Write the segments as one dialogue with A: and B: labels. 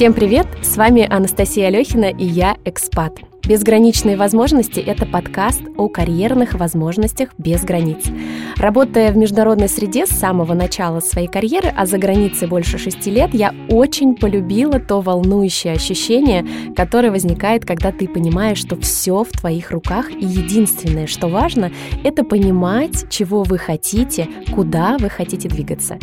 A: Всем привет! С вами Анастасия Алехина и я «Экспат». «Безграничные возможности» — это подкаст о карьерных возможностях без границ. Работая в международной среде с самого начала своей карьеры, а за границей больше шести лет, я очень полюбила то волнующее ощущение, которое возникает, когда ты понимаешь, что все в твоих руках, и единственное, что важно, это понимать, чего вы хотите, куда вы хотите двигаться.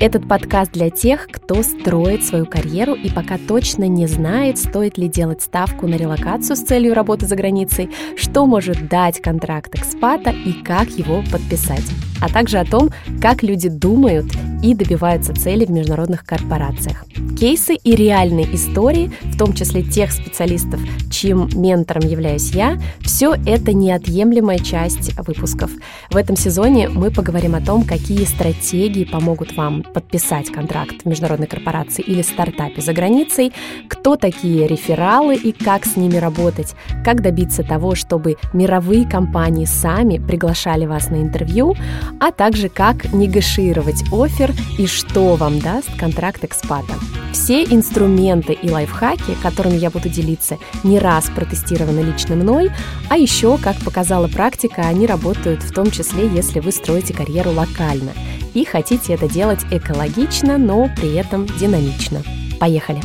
A: Этот подкаст для тех, кто строит свою карьеру и пока точно не знает, стоит ли делать ставку на релокацию с целью работы за границей, что может дать контракт экспата и как его подписать а также о том, как люди думают и добиваются цели в международных корпорациях. Кейсы и реальные истории, в том числе тех специалистов, чьим ментором являюсь я, все это неотъемлемая часть выпусков. В этом сезоне мы поговорим о том, какие стратегии помогут вам подписать контракт в международной корпорации или стартапе за границей, кто такие рефералы и как с ними работать, как добиться того, чтобы мировые компании сами приглашали вас на интервью, а также как негашировать офер и что вам даст контракт экспата. Все инструменты и лайфхаки, которыми я буду делиться, не раз протестированы лично мной, а еще, как показала практика, они работают в том числе, если вы строите карьеру локально и хотите это делать экологично, но при этом динамично. Поехали!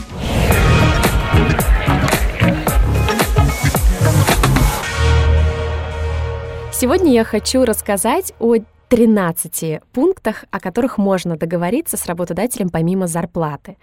A: Сегодня я хочу рассказать о 13 пунктах, о которых можно договориться с работодателем помимо зарплаты.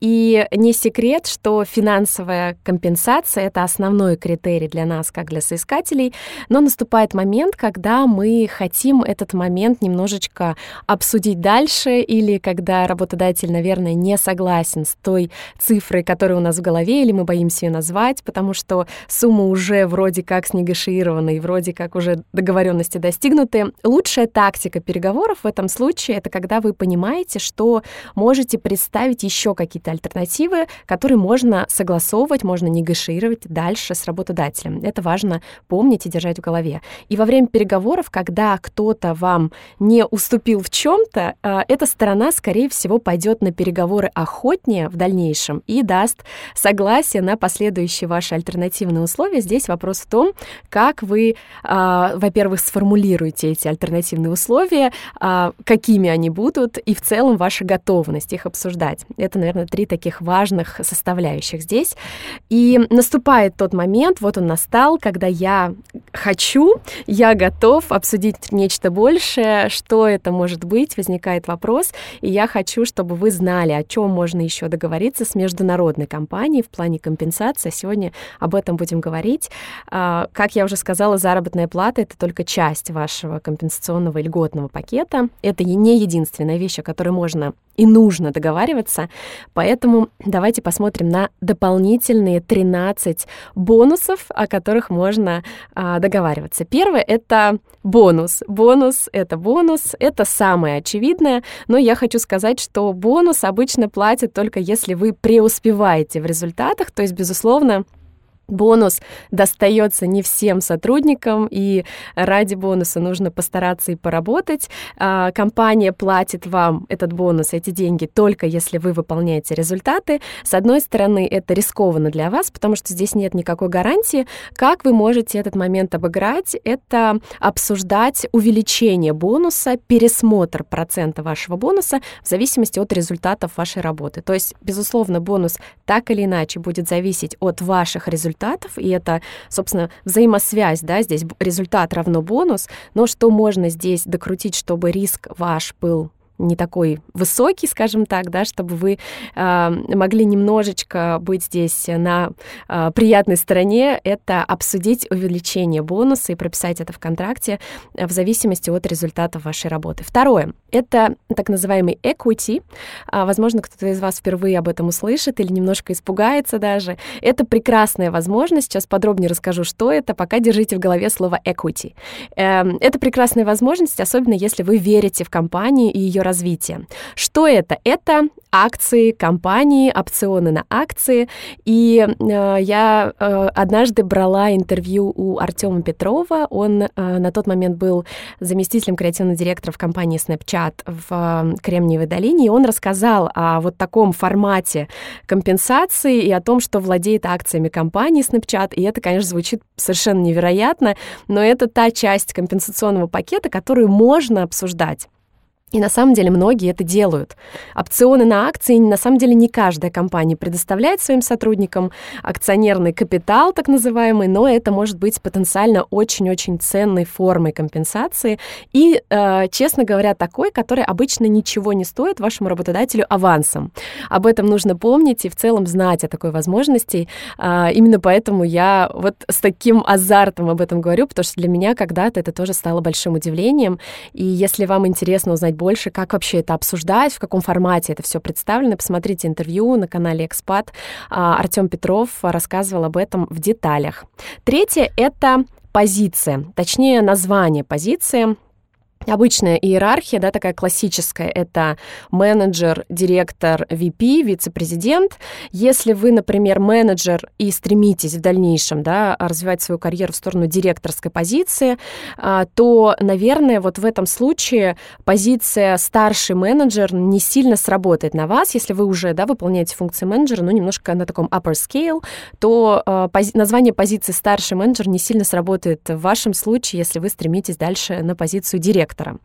A: И не секрет, что финансовая компенсация — это основной критерий для нас, как для соискателей, но наступает момент, когда мы хотим этот момент немножечко обсудить дальше, или когда работодатель, наверное, не согласен с той цифрой, которая у нас в голове, или мы боимся ее назвать, потому что сумма уже вроде как снегоширована и вроде как уже договоренности достигнуты. Лучшая так тактика переговоров в этом случае — это когда вы понимаете, что можете представить еще какие-то альтернативы, которые можно согласовывать, можно негашировать дальше с работодателем. Это важно помнить и держать в голове. И во время переговоров, когда кто-то вам не уступил в чем-то, э, эта сторона, скорее всего, пойдет на переговоры охотнее в дальнейшем и даст согласие на последующие ваши альтернативные условия. Здесь вопрос в том, как вы, э, во-первых, сформулируете эти альтернативные условия, условия, а, какими они будут, и в целом ваша готовность их обсуждать. Это, наверное, три таких важных составляющих здесь. И наступает тот момент, вот он настал, когда я хочу, я готов обсудить нечто большее, что это может быть, возникает вопрос, и я хочу, чтобы вы знали, о чем можно еще договориться с международной компанией в плане компенсации. Сегодня об этом будем говорить. А, как я уже сказала, заработная плата — это только часть вашего компенсационного льготного пакета. Это не единственная вещь, о которой можно и нужно договариваться. Поэтому давайте посмотрим на дополнительные 13 бонусов, о которых можно а, договариваться. Первое — это бонус. Бонус — это бонус, это самое очевидное, но я хочу сказать, что бонус обычно платят только если вы преуспеваете в результатах, то есть, безусловно, Бонус достается не всем сотрудникам, и ради бонуса нужно постараться и поработать. А, компания платит вам этот бонус, эти деньги, только если вы выполняете результаты. С одной стороны, это рискованно для вас, потому что здесь нет никакой гарантии. Как вы можете этот момент обыграть? Это обсуждать увеличение бонуса, пересмотр процента вашего бонуса в зависимости от результатов вашей работы. То есть, безусловно, бонус так или иначе будет зависеть от ваших результатов, результатов, и это, собственно, взаимосвязь, да, здесь результат равно бонус, но что можно здесь докрутить, чтобы риск ваш был не такой высокий, скажем так, да, чтобы вы э, могли немножечко быть здесь на э, приятной стороне, это обсудить увеличение бонуса и прописать это в контракте в зависимости от результатов вашей работы. Второе — это так называемый equity. А, возможно, кто-то из вас впервые об этом услышит или немножко испугается даже. Это прекрасная возможность. Сейчас подробнее расскажу, что это. Пока держите в голове слово equity. Э, это прекрасная возможность, особенно если вы верите в компанию и ее развитие. Что это? Это акции компании, опционы на акции. И э, я э, однажды брала интервью у Артема Петрова. Он э, на тот момент был заместителем креативного директора в компании Snapchat в э, Кремниевой долине. И он рассказал о вот таком формате компенсации и о том, что владеет акциями компании Snapchat. И это, конечно, звучит совершенно невероятно, но это та часть компенсационного пакета, которую можно обсуждать. И на самом деле многие это делают. Опционы на акции на самом деле не каждая компания предоставляет своим сотрудникам акционерный капитал, так называемый, но это может быть потенциально очень-очень ценной формой компенсации и, э, честно говоря, такой, который обычно ничего не стоит вашему работодателю авансом. Об этом нужно помнить и в целом знать о такой возможности. Э, именно поэтому я вот с таким азартом об этом говорю, потому что для меня когда-то это тоже стало большим удивлением. И если вам интересно узнать больше, как вообще это обсуждать, в каком формате это все представлено. Посмотрите интервью на канале Экспат. А, Артем Петров рассказывал об этом в деталях. Третье — это позиция, точнее название позиции. Обычная иерархия, да, такая классическая, это менеджер, директор, VP, вице-президент. Если вы, например, менеджер и стремитесь в дальнейшем да, развивать свою карьеру в сторону директорской позиции, а, то, наверное, вот в этом случае позиция старший менеджер не сильно сработает на вас. Если вы уже да, выполняете функции менеджера, ну, немножко на таком upper scale, то а, пози- название позиции старший менеджер не сильно сработает в вашем случае, если вы стремитесь дальше на позицию директора директора.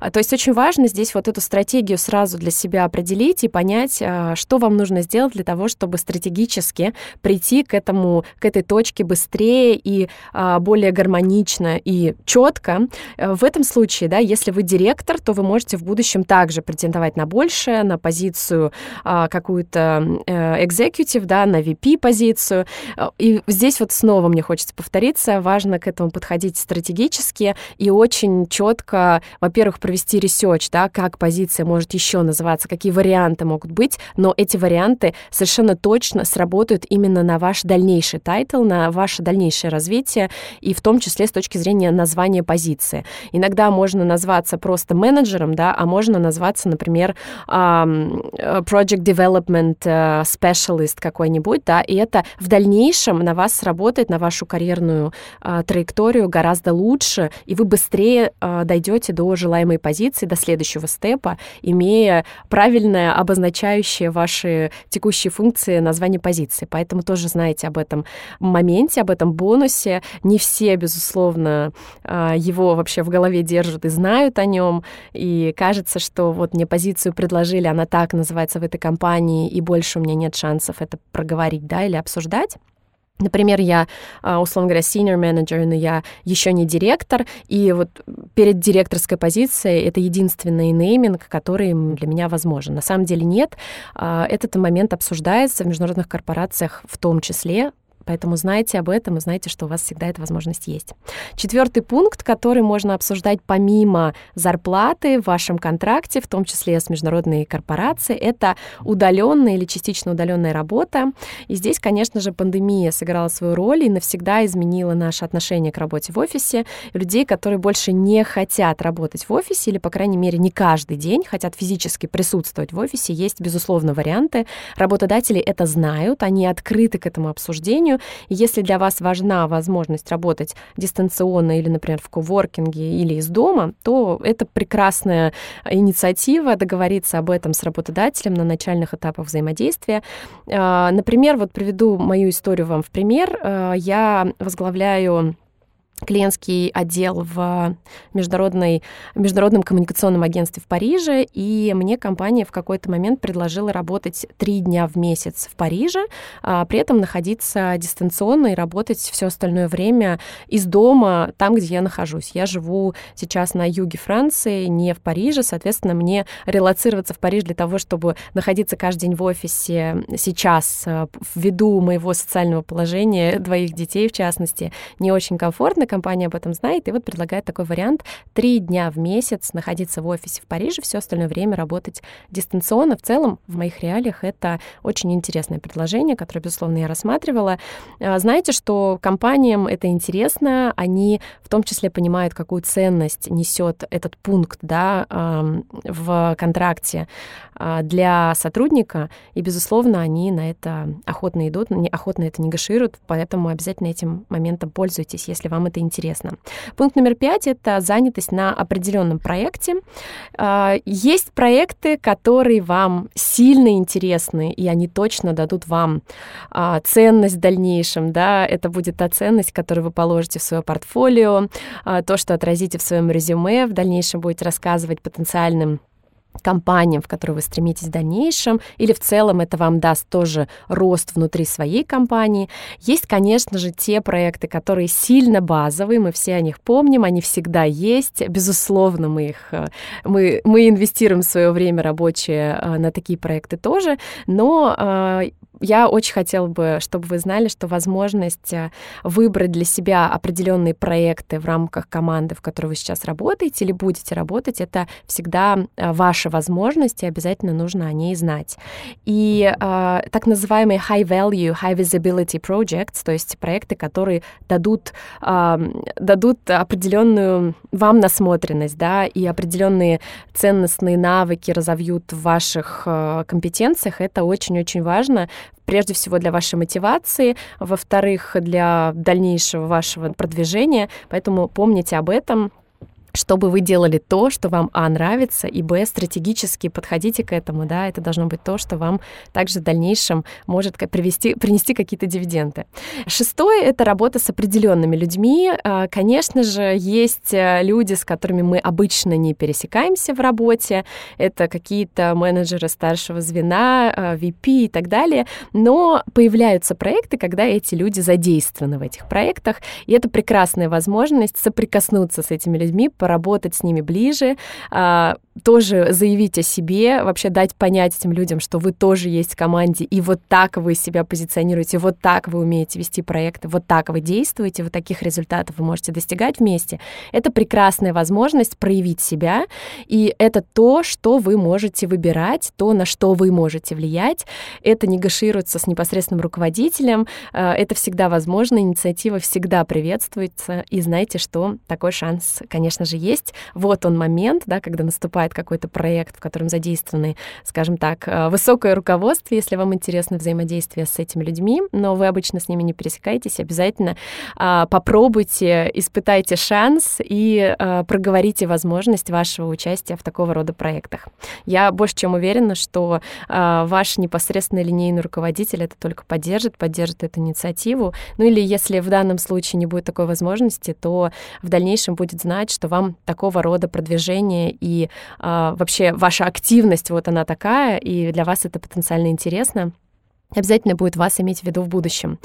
A: А, то есть очень важно здесь вот эту стратегию сразу для себя определить и понять, а, что вам нужно сделать для того, чтобы стратегически прийти к этому, к этой точке быстрее и а, более гармонично и четко. Э, в этом случае, да, если вы директор, то вы можете в будущем также претендовать на большее, на позицию какую-то executive, да, на VP позицию. Э, и здесь вот снова мне хочется повториться, важно к этому подходить стратегически и очень четко во-первых, провести research, да, как позиция может еще называться, какие варианты могут быть, но эти варианты совершенно точно сработают именно на ваш дальнейший title, на ваше дальнейшее развитие, и в том числе с точки зрения названия позиции. Иногда можно назваться просто менеджером, да, а можно назваться, например, project development э, specialist какой-нибудь, да, и это в дальнейшем на вас сработает, на вашу карьерную а, траекторию гораздо лучше, и вы быстрее дойдете дойдете до желаемой позиции, до следующего степа, имея правильное обозначающее ваши текущие функции название позиции. Поэтому тоже знаете об этом моменте, об этом бонусе. Не все, безусловно, а, его вообще в голове держат и знают о нем. И кажется, что вот мне позицию предложили, она так называется в этой компании, и больше у меня нет шансов это проговорить, да, или обсуждать. Например, я, а, условно говоря, senior manager, но я еще не директор, и вот перед директорской позицией это единственный нейминг, который для меня возможен. На самом деле нет. А, этот момент обсуждается в международных корпорациях в том числе, Поэтому знайте об этом и знайте, что у вас всегда эта возможность есть. Четвертый пункт, который можно обсуждать помимо зарплаты в вашем контракте, в том числе с международной корпорацией, это удаленная или частично удаленная работа. И здесь, конечно же, пандемия сыграла свою роль и навсегда изменила наше отношение к работе в офисе. Людей, которые больше не хотят работать в офисе или, по крайней мере, не каждый день хотят физически присутствовать в офисе, есть, безусловно, варианты. Работодатели это знают, они открыты к этому обсуждению, если для вас важна возможность работать дистанционно или, например, в коворкинге или из дома, то это прекрасная инициатива договориться об этом с работодателем на начальных этапах взаимодействия. А, например, вот приведу мою историю вам в пример. А, я возглавляю клиентский отдел в международной, международном коммуникационном агентстве в Париже, и мне компания в какой-то момент предложила работать три дня в месяц в Париже, а при этом находиться дистанционно и работать все остальное время из дома, там, где я нахожусь. Я живу сейчас на юге Франции, не в Париже, соответственно, мне релацироваться в Париж для того, чтобы находиться каждый день в офисе сейчас, э, ввиду моего социального положения, двоих детей, в частности, не очень комфортно, компания об этом знает, и вот предлагает такой вариант три дня в месяц находиться в офисе в Париже, все остальное время работать дистанционно. В целом, в моих реалиях это очень интересное предложение, которое, безусловно, я рассматривала. А, знаете, что компаниям это интересно, они в том числе понимают, какую ценность несет этот пункт да, в контракте а, для сотрудника, и, безусловно, они на это охотно идут, охотно это негашируют, поэтому обязательно этим моментом пользуйтесь, если вам это интересно. Пункт номер пять — это занятость на определенном проекте. А, есть проекты, которые вам сильно интересны, и они точно дадут вам а, ценность в дальнейшем, да, это будет та ценность, которую вы положите в свое портфолио, то, что отразите в своем резюме, в дальнейшем будете рассказывать потенциальным компаниям, в которые вы стремитесь в дальнейшем, или в целом это вам даст тоже рост внутри своей компании. Есть, конечно же, те проекты, которые сильно базовые, мы все о них помним, они всегда есть. Безусловно, мы их, э, мы, мы инвестируем свое время рабочее э, на такие проекты тоже, но э, я очень хотела бы, чтобы вы знали, что возможность э, выбрать для себя определенные проекты в рамках команды, в которой вы сейчас работаете или будете работать, это всегда э, ваша возможность, и обязательно нужно о ней знать. И э, так называемые high value, high visibility projects, то есть проекты, которые дадут, э, дадут определенную вам насмотренность, да, и определенные ценностные навыки разовьют в ваших э, компетенциях, это очень-очень важно, прежде всего для вашей мотивации, во-вторых, для дальнейшего вашего продвижения. Поэтому помните об этом, чтобы вы делали то, что вам, а, нравится, и, б, стратегически подходите к этому, да, это должно быть то, что вам также в дальнейшем может привести, принести какие-то дивиденды. Шестое — это работа с определенными людьми. А, конечно же, есть э, люди, с которыми мы обычно не пересекаемся в работе, это какие-то менеджеры старшего звена, VP а, и так далее, но появляются проекты, когда эти люди задействованы в этих проектах, и это прекрасная возможность соприкоснуться с этими людьми, поработать с ними ближе, а, тоже заявить о себе, вообще дать понять этим людям, что вы тоже есть в команде, и вот так вы себя позиционируете, вот так вы умеете вести проекты, вот так вы действуете, вот таких результатов вы можете достигать вместе. Это прекрасная возможность проявить себя, и это то, что вы можете выбирать, то, на что вы можете влиять. Это негашируется с непосредственным руководителем, а, это всегда возможно, инициатива всегда приветствуется, и знаете, что такой шанс, конечно же, есть. Вот он момент, да, когда наступает какой-то проект, в котором задействованы, скажем так, э, высокое руководство, если вам интересно взаимодействие с этими людьми, но вы обычно с ними не пересекаетесь, обязательно а, попробуйте, испытайте шанс и а, проговорите возможность вашего участия в такого рода проектах. Я больше чем уверена, что а, ваш непосредственный линейный руководитель это только поддержит, поддержит эту инициативу. Ну или если в данном случае не будет такой возможности, то в дальнейшем будет знать, что вам такого рода продвижение и вообще ваша активность, вот она такая, и для вас это потенциально интересно обязательно будет вас иметь в виду в будущем.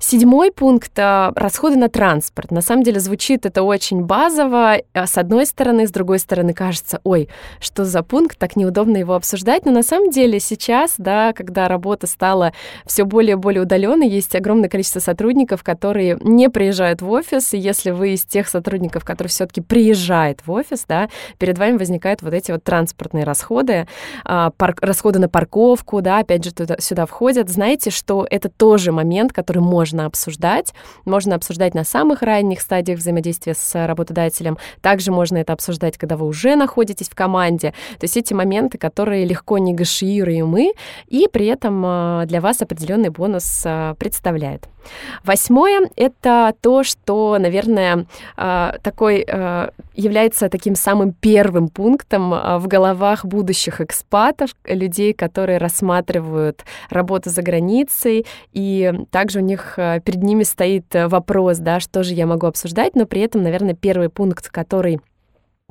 A: Седьмой пункт а, — расходы на транспорт. На самом деле звучит это очень базово. А, с одной стороны, с другой стороны кажется, ой, что за пункт, так неудобно его обсуждать. Но на самом деле сейчас, да, когда работа стала все более и более удаленной, есть огромное количество сотрудников, которые не приезжают в офис. И если вы из тех сотрудников, которые все-таки приезжают в офис, да, перед вами возникают вот эти вот транспортные расходы, пар- расходы на парковку, да, опять же, туда, сюда входят лет, знаете, что это тоже момент, который можно обсуждать. Можно обсуждать на самых ранних стадиях взаимодействия с работодателем. Также можно это обсуждать, когда вы уже находитесь в команде. То есть эти моменты, которые легко негашируемы, и при этом а, для вас определенный бонус а, представляет. Восьмое — это то, что, наверное, а, такой является таким самым первым пунктом в головах будущих экспатов, людей, которые рассматривают работу за границей, и также у них э, перед ними стоит э, вопрос, да, что же я могу обсуждать, но при этом, наверное, первый пункт, который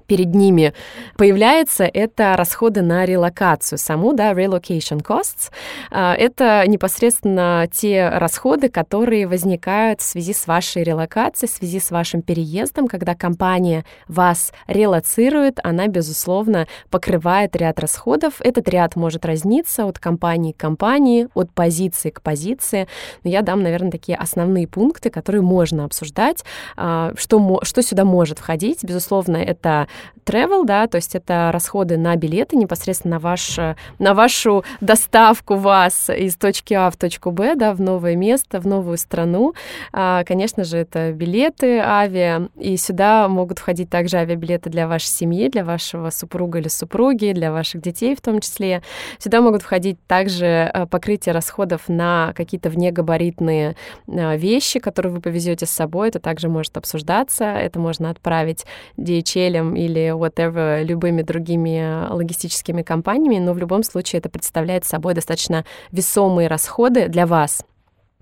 A: перед ними появляется, это расходы на релокацию саму, да, relocation costs. А, это непосредственно те расходы, которые возникают в связи с вашей релокацией, в связи с вашим переездом, когда компания вас релоцирует, она, безусловно, покрывает ряд расходов. Этот ряд может разниться от компании к компании, от позиции к позиции. Но я дам, наверное, такие основные пункты, которые можно обсуждать, а, что, что сюда может входить. Безусловно, это travel, да, то есть это расходы на билеты непосредственно на, ваш, на вашу доставку вас из точки А в точку Б, да, в новое место, в новую страну. А, конечно же, это билеты авиа, и сюда могут входить также авиабилеты для вашей семьи, для вашего супруга или супруги, для ваших детей в том числе. Сюда могут входить также а, покрытие расходов на какие-то внегабаритные а, вещи, которые вы повезете с собой. Это также может обсуждаться. Это можно отправить DHL или whatever, любыми другими логистическими компаниями, но в любом случае это представляет собой достаточно весомые расходы для вас.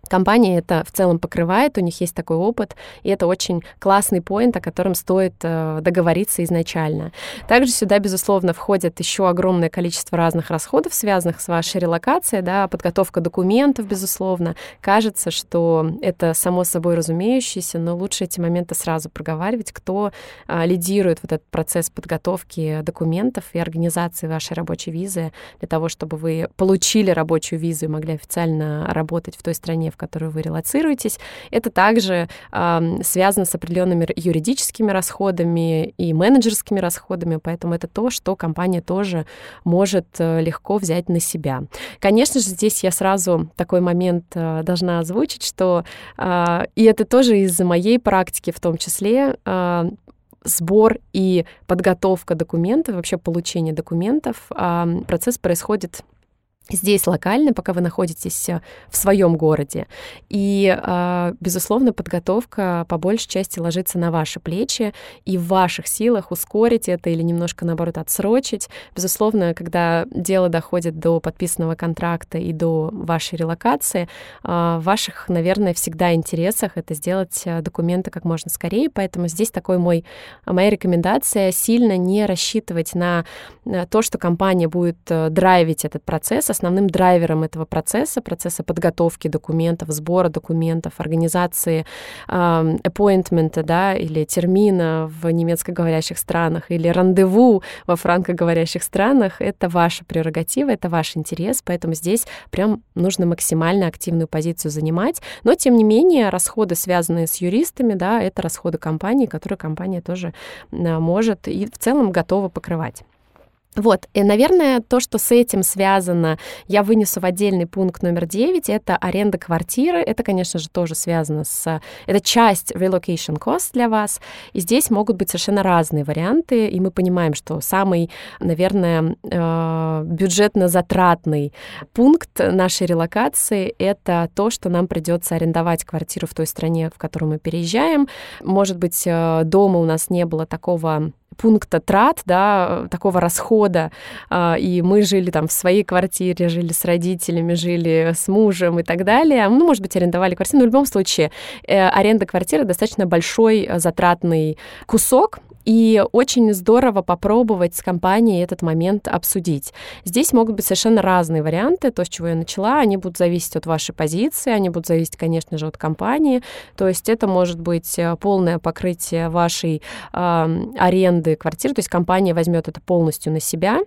A: Компания это в целом покрывает, у них есть такой опыт, и это очень классный поинт, о котором стоит э, договориться изначально. Также сюда, безусловно, входит еще огромное количество разных расходов, связанных с вашей релокацией, да, подготовка документов, безусловно. Кажется, что это само собой разумеющееся, но лучше эти моменты сразу проговаривать, кто э, лидирует вот этот процесс подготовки документов и организации вашей рабочей визы для того, чтобы вы получили рабочую визу и могли официально работать в той стране, в которую вы релацируетесь. Это также э, связано с определенными юридическими расходами и менеджерскими расходами, поэтому это то, что компания тоже может э, легко взять на себя. Конечно же, здесь я сразу такой момент э, должна озвучить, что э, и это тоже из моей практики в том числе, э, сбор и подготовка документов, вообще получение документов, процесс происходит здесь локально, пока вы находитесь э, в своем городе. И, а, безусловно, подготовка по большей части ложится на ваши плечи, и в ваших силах ускорить это или немножко, наоборот, отсрочить. Безусловно, когда дело доходит до подписанного контракта и до вашей релокации, а, в ваших, наверное, всегда интересах это сделать э, документы как можно скорее, поэтому здесь такой мой, моя рекомендация сильно не рассчитывать на то, что компания будет э, драйвить этот процесс, основным драйвером этого процесса, процесса подготовки документов, сбора документов, организации э, appointment, да, или термина в немецкоговорящих странах, или рандеву во франкоговорящих странах, это ваша прерогатива, это ваш интерес, поэтому здесь прям нужно максимально активную позицию занимать, но тем не менее расходы, связанные с юристами, да, это расходы компании, которые компания тоже э, может и в целом готова покрывать. Вот, и, наверное, то, что с этим связано, я вынесу в отдельный пункт номер 9, это аренда квартиры. Это, конечно же, тоже связано с... Это часть relocation cost для вас. И здесь могут быть совершенно разные варианты. И мы понимаем, что самый, наверное, э, бюджетно-затратный пункт нашей релокации — это то, что нам придется арендовать квартиру в той стране, в которую мы переезжаем. Может быть, э, дома у нас не было такого пункта трат, да, такого расхода, а, и мы жили там в своей квартире, жили с родителями, жили с мужем и так далее, ну, может быть, арендовали квартиру, но в любом случае э, аренда квартиры достаточно большой э, затратный кусок, и очень здорово попробовать с компанией этот момент обсудить. Здесь могут быть совершенно разные варианты. То, с чего я начала, они будут зависеть от вашей позиции, они будут зависеть, конечно же, от компании. То есть это может быть э, полное покрытие вашей э, аренды квартиры, то есть компания возьмет это полностью на себя,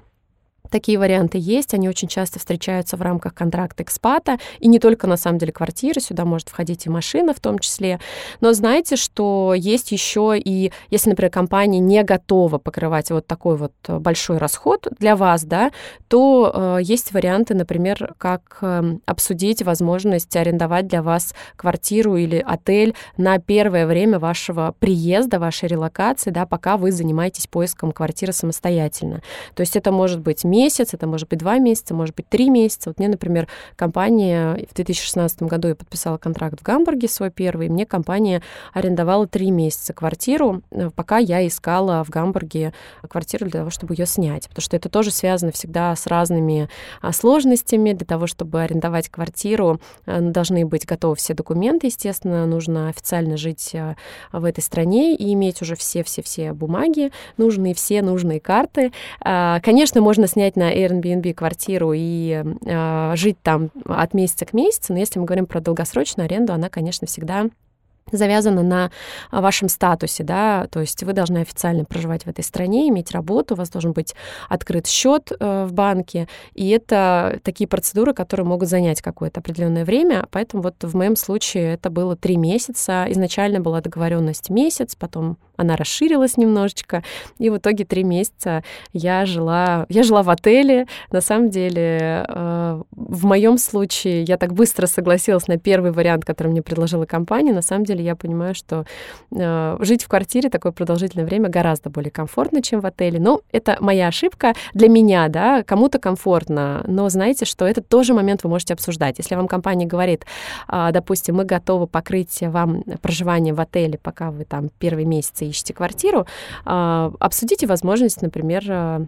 A: Такие варианты есть, они очень часто встречаются в рамках контракта экспата, и не только, на самом деле, квартиры, сюда может входить и машина в том числе. Но знаете, что есть еще и, если, например, компания не готова покрывать вот такой вот большой расход для вас, да, то э, есть варианты, например, как э, обсудить возможность арендовать для вас квартиру или отель на первое время вашего приезда, вашей релокации, да, пока вы занимаетесь поиском квартиры самостоятельно. То есть это может быть месяц, это может быть два месяца, может быть три месяца. Вот мне, например, компания в 2016 году я подписала контракт в Гамбурге свой первый, мне компания арендовала три месяца квартиру, э, пока я искала в Гамбурге квартиру для того, чтобы ее снять, потому что это тоже связано всегда с разными а, сложностями. Для того, чтобы арендовать квартиру, э, должны быть готовы все документы, естественно, нужно официально жить э, в этой стране и иметь уже все-все-все бумаги, нужные все нужные карты. А, конечно, можно снять на Airbnb квартиру и а, жить там от месяца к месяцу, но если мы говорим про долгосрочную аренду, она, конечно, всегда завязано на вашем статусе, да, то есть вы должны официально проживать в этой стране, иметь работу, у вас должен быть открыт счет э, в банке, и это такие процедуры, которые могут занять какое-то определенное время, поэтому вот в моем случае это было три месяца, изначально была договоренность месяц, потом она расширилась немножечко, и в итоге три месяца я жила, я жила в отеле. На самом деле, э, в моем случае я так быстро согласилась на первый вариант, который мне предложила компания. На самом деле, я понимаю, что э, жить в квартире такое продолжительное время гораздо более комфортно, чем в отеле. Но это моя ошибка для меня, да, кому-то комфортно, но знаете, что это тоже момент вы можете обсуждать. Если вам компания говорит, э, допустим, мы готовы покрыть вам проживание в отеле, пока вы там первый месяц ищете квартиру, а, обсудите возможность, например, а,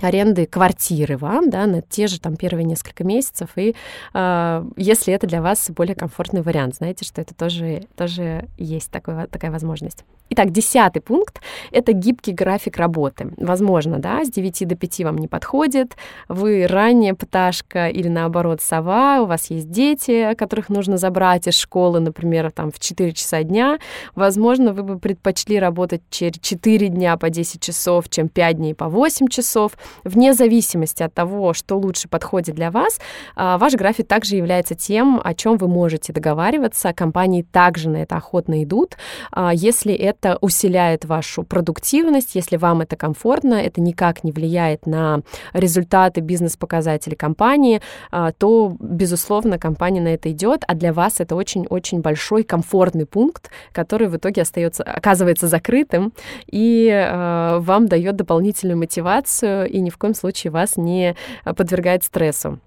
A: аренды квартиры вам, да, на те же там первые несколько месяцев, и э, если это для вас более комфортный вариант, знаете, что это тоже, тоже есть такой, такая возможность. Итак, десятый пункт — это гибкий график работы. Возможно, да, с 9 до 5 вам не подходит, вы ранняя пташка или, наоборот, сова, у вас есть дети, которых нужно забрать из школы, например, там в 4 часа дня. Возможно, вы бы предпочли работать через 4 дня по 10 часов, чем 5 дней по 8 часов. Вне зависимости от того, что лучше подходит для вас, а, ваш график также является тем, о чем вы можете договариваться. Компании также на это охотно идут, а, если это усиляет вашу продуктивность, если вам это комфортно, это никак не влияет на результаты бизнес-показателей компании, а, то, безусловно, компания на это идет, а для вас это очень-очень большой комфортный пункт, который в итоге остается, оказывается закрытым и вам дает дополнительную мотивацию и ни в коем случае вас не подвергает стрессу.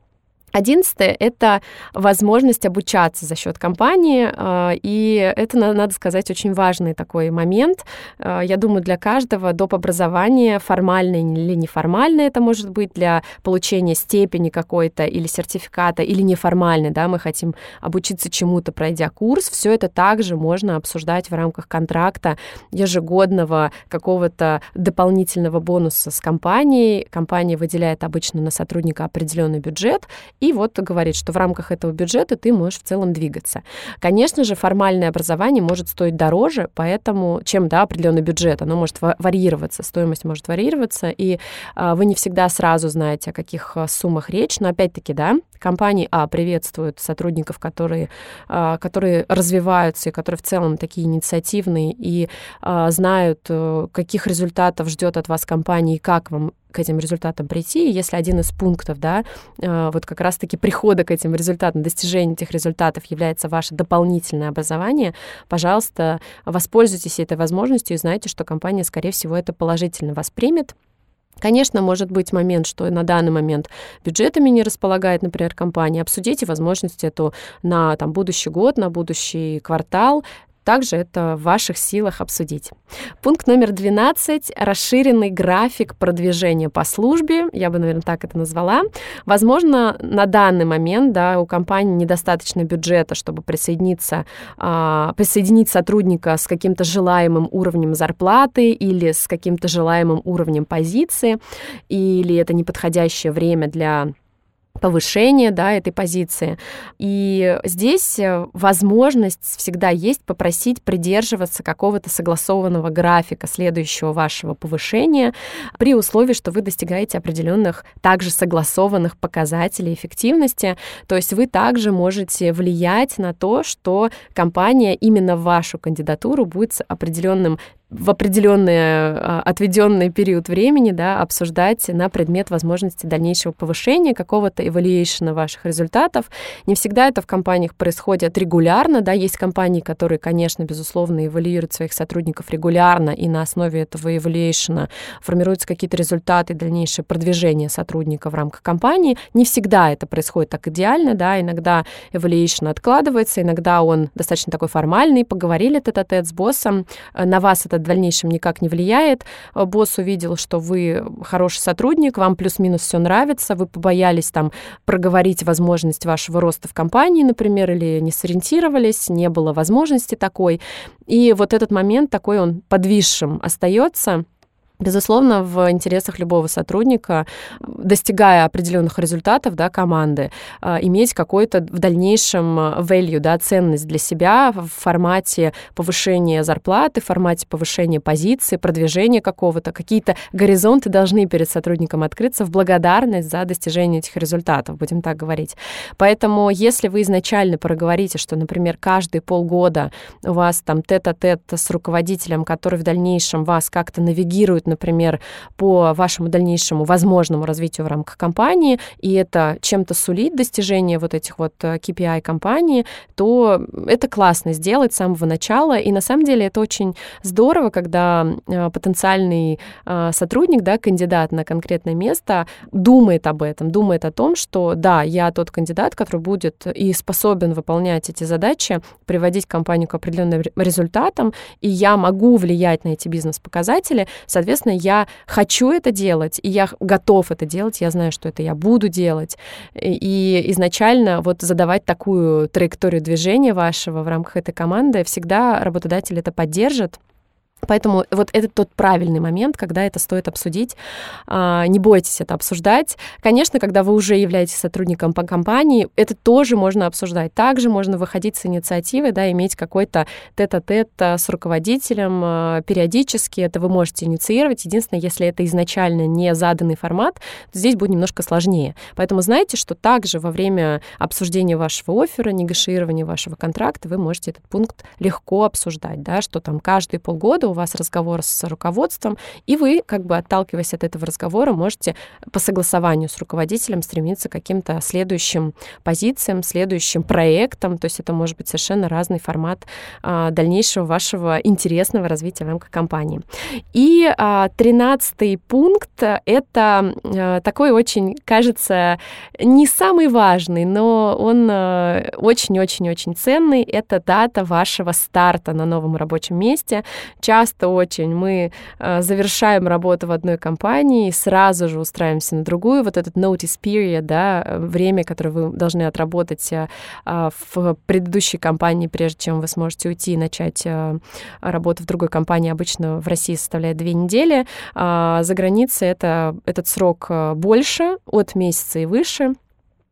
A: Одиннадцатое — это возможность обучаться за счет компании, а, и это, надо сказать, очень важный такой момент. А, я думаю, для каждого доп. образования, формальное или неформальное это может быть, для получения степени какой-то или сертификата, или неформальный, да, мы хотим обучиться чему-то, пройдя курс, все это также можно обсуждать в рамках контракта ежегодного какого-то дополнительного бонуса с компанией. Компания выделяет обычно на сотрудника определенный бюджет, и вот говорит, что в рамках этого бюджета ты можешь в целом двигаться. Конечно же, формальное образование может стоить дороже, поэтому, чем да, определенный бюджет, оно может варьироваться, стоимость может варьироваться, и а, вы не всегда сразу знаете, о каких а, суммах речь, но опять-таки, да, компании, а, приветствуют сотрудников, которые, а, которые развиваются и которые в целом такие инициативные и а, знают, а, каких результатов ждет от вас компания и как вам к этим результатам прийти. Если один из пунктов, да, э, вот как раз-таки прихода к этим результатам, достижения этих результатов является ваше дополнительное образование, пожалуйста, воспользуйтесь этой возможностью и знайте, что компания, скорее всего, это положительно воспримет. Конечно, может быть момент, что на данный момент бюджетами не располагает, например, компания. Обсудите возможность эту на там, будущий год, на будущий квартал. Также это в ваших силах обсудить. Пункт номер 12 — расширенный график продвижения по службе, я бы, наверное, так это назвала. Возможно, на данный момент да, у компании недостаточно бюджета, чтобы присоединиться, а, присоединить сотрудника с каким-то желаемым уровнем зарплаты или с каким-то желаемым уровнем позиции, или это неподходящее время для повышение да, этой позиции. И здесь э, возможность всегда есть попросить придерживаться какого-то согласованного графика следующего вашего повышения при условии, что вы достигаете определенных также согласованных показателей эффективности. То есть вы также можете влиять на то, что компания именно вашу кандидатуру будет с определенным в определенный а, отведенный период времени да, обсуждать на предмет возможности дальнейшего повышения какого-то эвалюэйшена ваших результатов. Не всегда это в компаниях происходит регулярно. Да. Есть компании, которые, конечно, безусловно, эвалюируют своих сотрудников регулярно, и на основе этого эвалюэйшена формируются какие-то результаты, дальнейшее продвижение сотрудника в рамках компании. Не всегда это происходит так идеально. Да. Иногда эвалюэйшн откладывается, иногда он достаточно такой формальный. Поговорили тет-а-тет с боссом, на вас это в дальнейшем никак не влияет. Э, босс увидел, что вы хороший сотрудник, вам плюс-минус все нравится, вы побоялись там проговорить возможность вашего роста в компании, например, или не сориентировались, не было возможности такой. И вот этот момент такой он подвисшим остается. Безусловно, в интересах любого сотрудника, достигая определенных результатов да, команды, а, иметь какой-то в дальнейшем value, да, ценность для себя в формате повышения зарплаты, в формате повышения позиции, продвижения какого-то. Какие-то горизонты должны перед сотрудником открыться в благодарность за достижение этих результатов, будем так говорить. Поэтому, если вы изначально проговорите, что, например, каждые полгода у вас там тет-а-тет с руководителем, который в дальнейшем вас как-то навигирует например, по вашему дальнейшему возможному развитию в рамках компании, и это чем-то сулит достижение вот этих вот KPI э, компании, то это классно сделать с самого начала. И на самом деле это очень здорово, когда э, потенциальный э, сотрудник, да, кандидат на конкретное место думает об этом, думает о том, что да, я тот кандидат, который будет и способен выполнять эти задачи, приводить компанию к определенным результатам, и я могу влиять на эти бизнес-показатели, соответственно, соответственно, я хочу это делать, и я готов это делать, я знаю, что это я буду делать. И изначально вот задавать такую траекторию движения вашего в рамках этой команды всегда работодатель это поддержит, Поэтому вот это тот правильный момент, когда это стоит обсудить. А, не бойтесь это обсуждать. Конечно, когда вы уже являетесь сотрудником по компании, это тоже можно обсуждать. Также можно выходить с инициативой, да, иметь какой-то тет-а-тет а, с руководителем а, периодически. Это вы можете инициировать. Единственное, если это изначально не заданный формат, то здесь будет немножко сложнее. Поэтому знайте, что также во время обсуждения вашего оффера, негаширования вашего контракта, вы можете этот пункт легко обсуждать, да, что там каждые полгода у вас разговор с руководством, и вы, как бы отталкиваясь от этого разговора, можете по согласованию с руководителем стремиться к каким-то следующим позициям, следующим проектам, то есть это может быть совершенно разный формат а, дальнейшего вашего интересного развития в рамках компании. И а, тринадцатый пункт — это а, такой очень, кажется, не самый важный, но он очень-очень-очень ценный. Это дата вашего старта на новом рабочем месте. Часто часто очень мы э, завершаем работу в одной компании и сразу же устраиваемся на другую. Вот этот notice period, да, время, которое вы должны отработать э, в предыдущей компании, прежде чем вы сможете уйти и начать э, работу в другой компании, обычно в России составляет две недели. А за границей это, этот срок больше, от месяца и выше.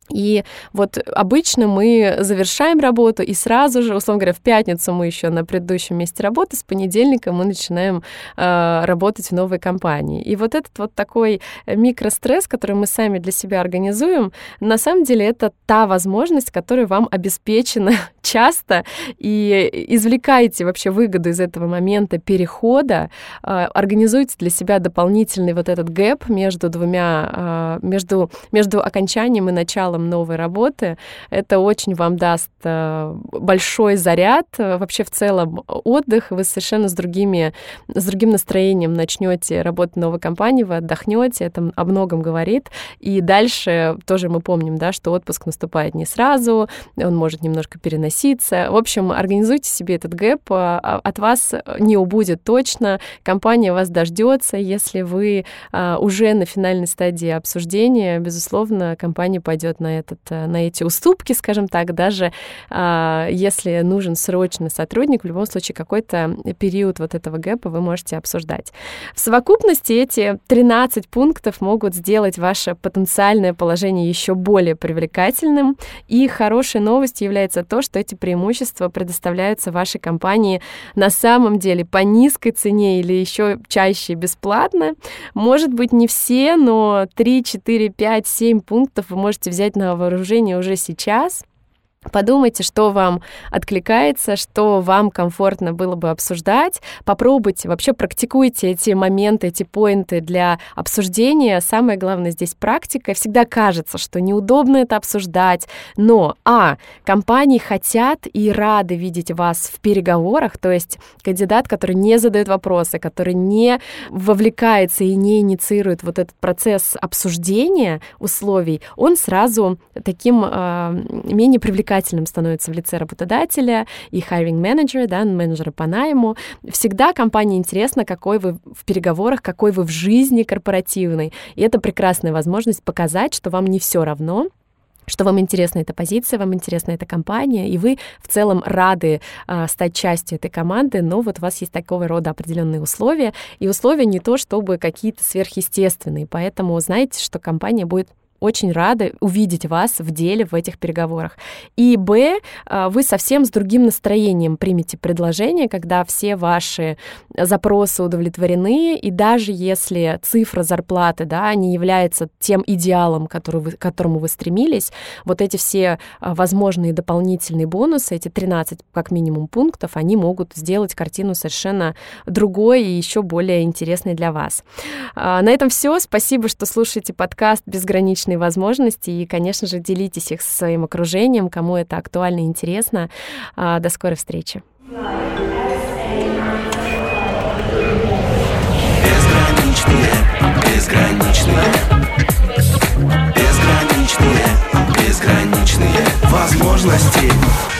A: И вот обычно мы завершаем работу, и сразу же, условно говоря, в пятницу мы еще на предыдущем месте работы, с понедельника мы начинаем э, работать в новой компании. И вот этот вот такой микростресс, который мы сами для себя организуем, на самом деле это та возможность, которая вам обеспечена часто, и извлекайте вообще выгоду из этого момента перехода, э, организуйте для себя дополнительный вот этот гэп между двумя, э, между, между окончанием и началом новой работы. Это очень вам даст э, большой заряд. Вообще в целом отдых. Вы совершенно с, другими, с другим настроением начнете работать в новой компании, вы отдохнете, это о многом говорит. И дальше тоже мы помним, да, что отпуск наступает не сразу, он может немножко переноситься. В общем, организуйте себе этот гэп, а, от вас не убудет точно, компания вас дождется, если вы а, уже на финальной стадии обсуждения, безусловно, компания пойдет на этот, э, на эти уступки, скажем так, даже а, если нужен срочный сотрудник, в любом случае какой-то период вот этого гэпа вы можете обсуждать. В совокупности эти 13 пунктов могут сделать ваше потенциальное положение еще более привлекательным, и хорошей новостью является то, что эти преимущества предоставляются вашей компании на самом деле по низкой цене или еще чаще бесплатно. Может быть, не все, но 3, 4, 5, 7 пунктов вы можете взять на вооружение уже сейчас Подумайте, что вам откликается, что вам комфортно было бы обсуждать. Попробуйте, вообще практикуйте эти моменты, эти поинты для обсуждения. Самое главное здесь практика. Всегда кажется, что неудобно это обсуждать, но, а, компании хотят и рады видеть вас в переговорах, то есть кандидат, который не задает вопросы, который не вовлекается и не инициирует вот этот процесс обсуждения условий, он сразу таким э, менее привлекательным привлекательным становится в лице работодателя и hiring менеджера, да, менеджера по найму. Всегда компании интересно, какой вы в переговорах, какой вы в жизни корпоративной. И это прекрасная возможность показать, что вам не все равно, что вам интересна эта позиция, вам интересна эта компания, и вы в целом рады э, стать частью этой команды, но вот у вас есть такого рода определенные условия, и условия не то, чтобы какие-то сверхъестественные, поэтому знаете, что компания будет очень рада увидеть вас в деле в этих переговорах. И Б, а, вы совсем с другим настроением примете предложение, когда все ваши запросы удовлетворены, и даже если цифра зарплаты, да, не является тем идеалом, который вы, к которому вы стремились, вот эти все а, возможные дополнительные бонусы, эти 13 как минимум пунктов, они могут сделать картину совершенно другой и еще более интересной для вас. А, на этом все. Спасибо, что слушаете подкаст «Безграничный различные возможности, и, конечно же, делитесь их со своим окружением, кому это актуально и интересно. А, до скорой встречи. Безграничные, безграничные, безграничные возможности.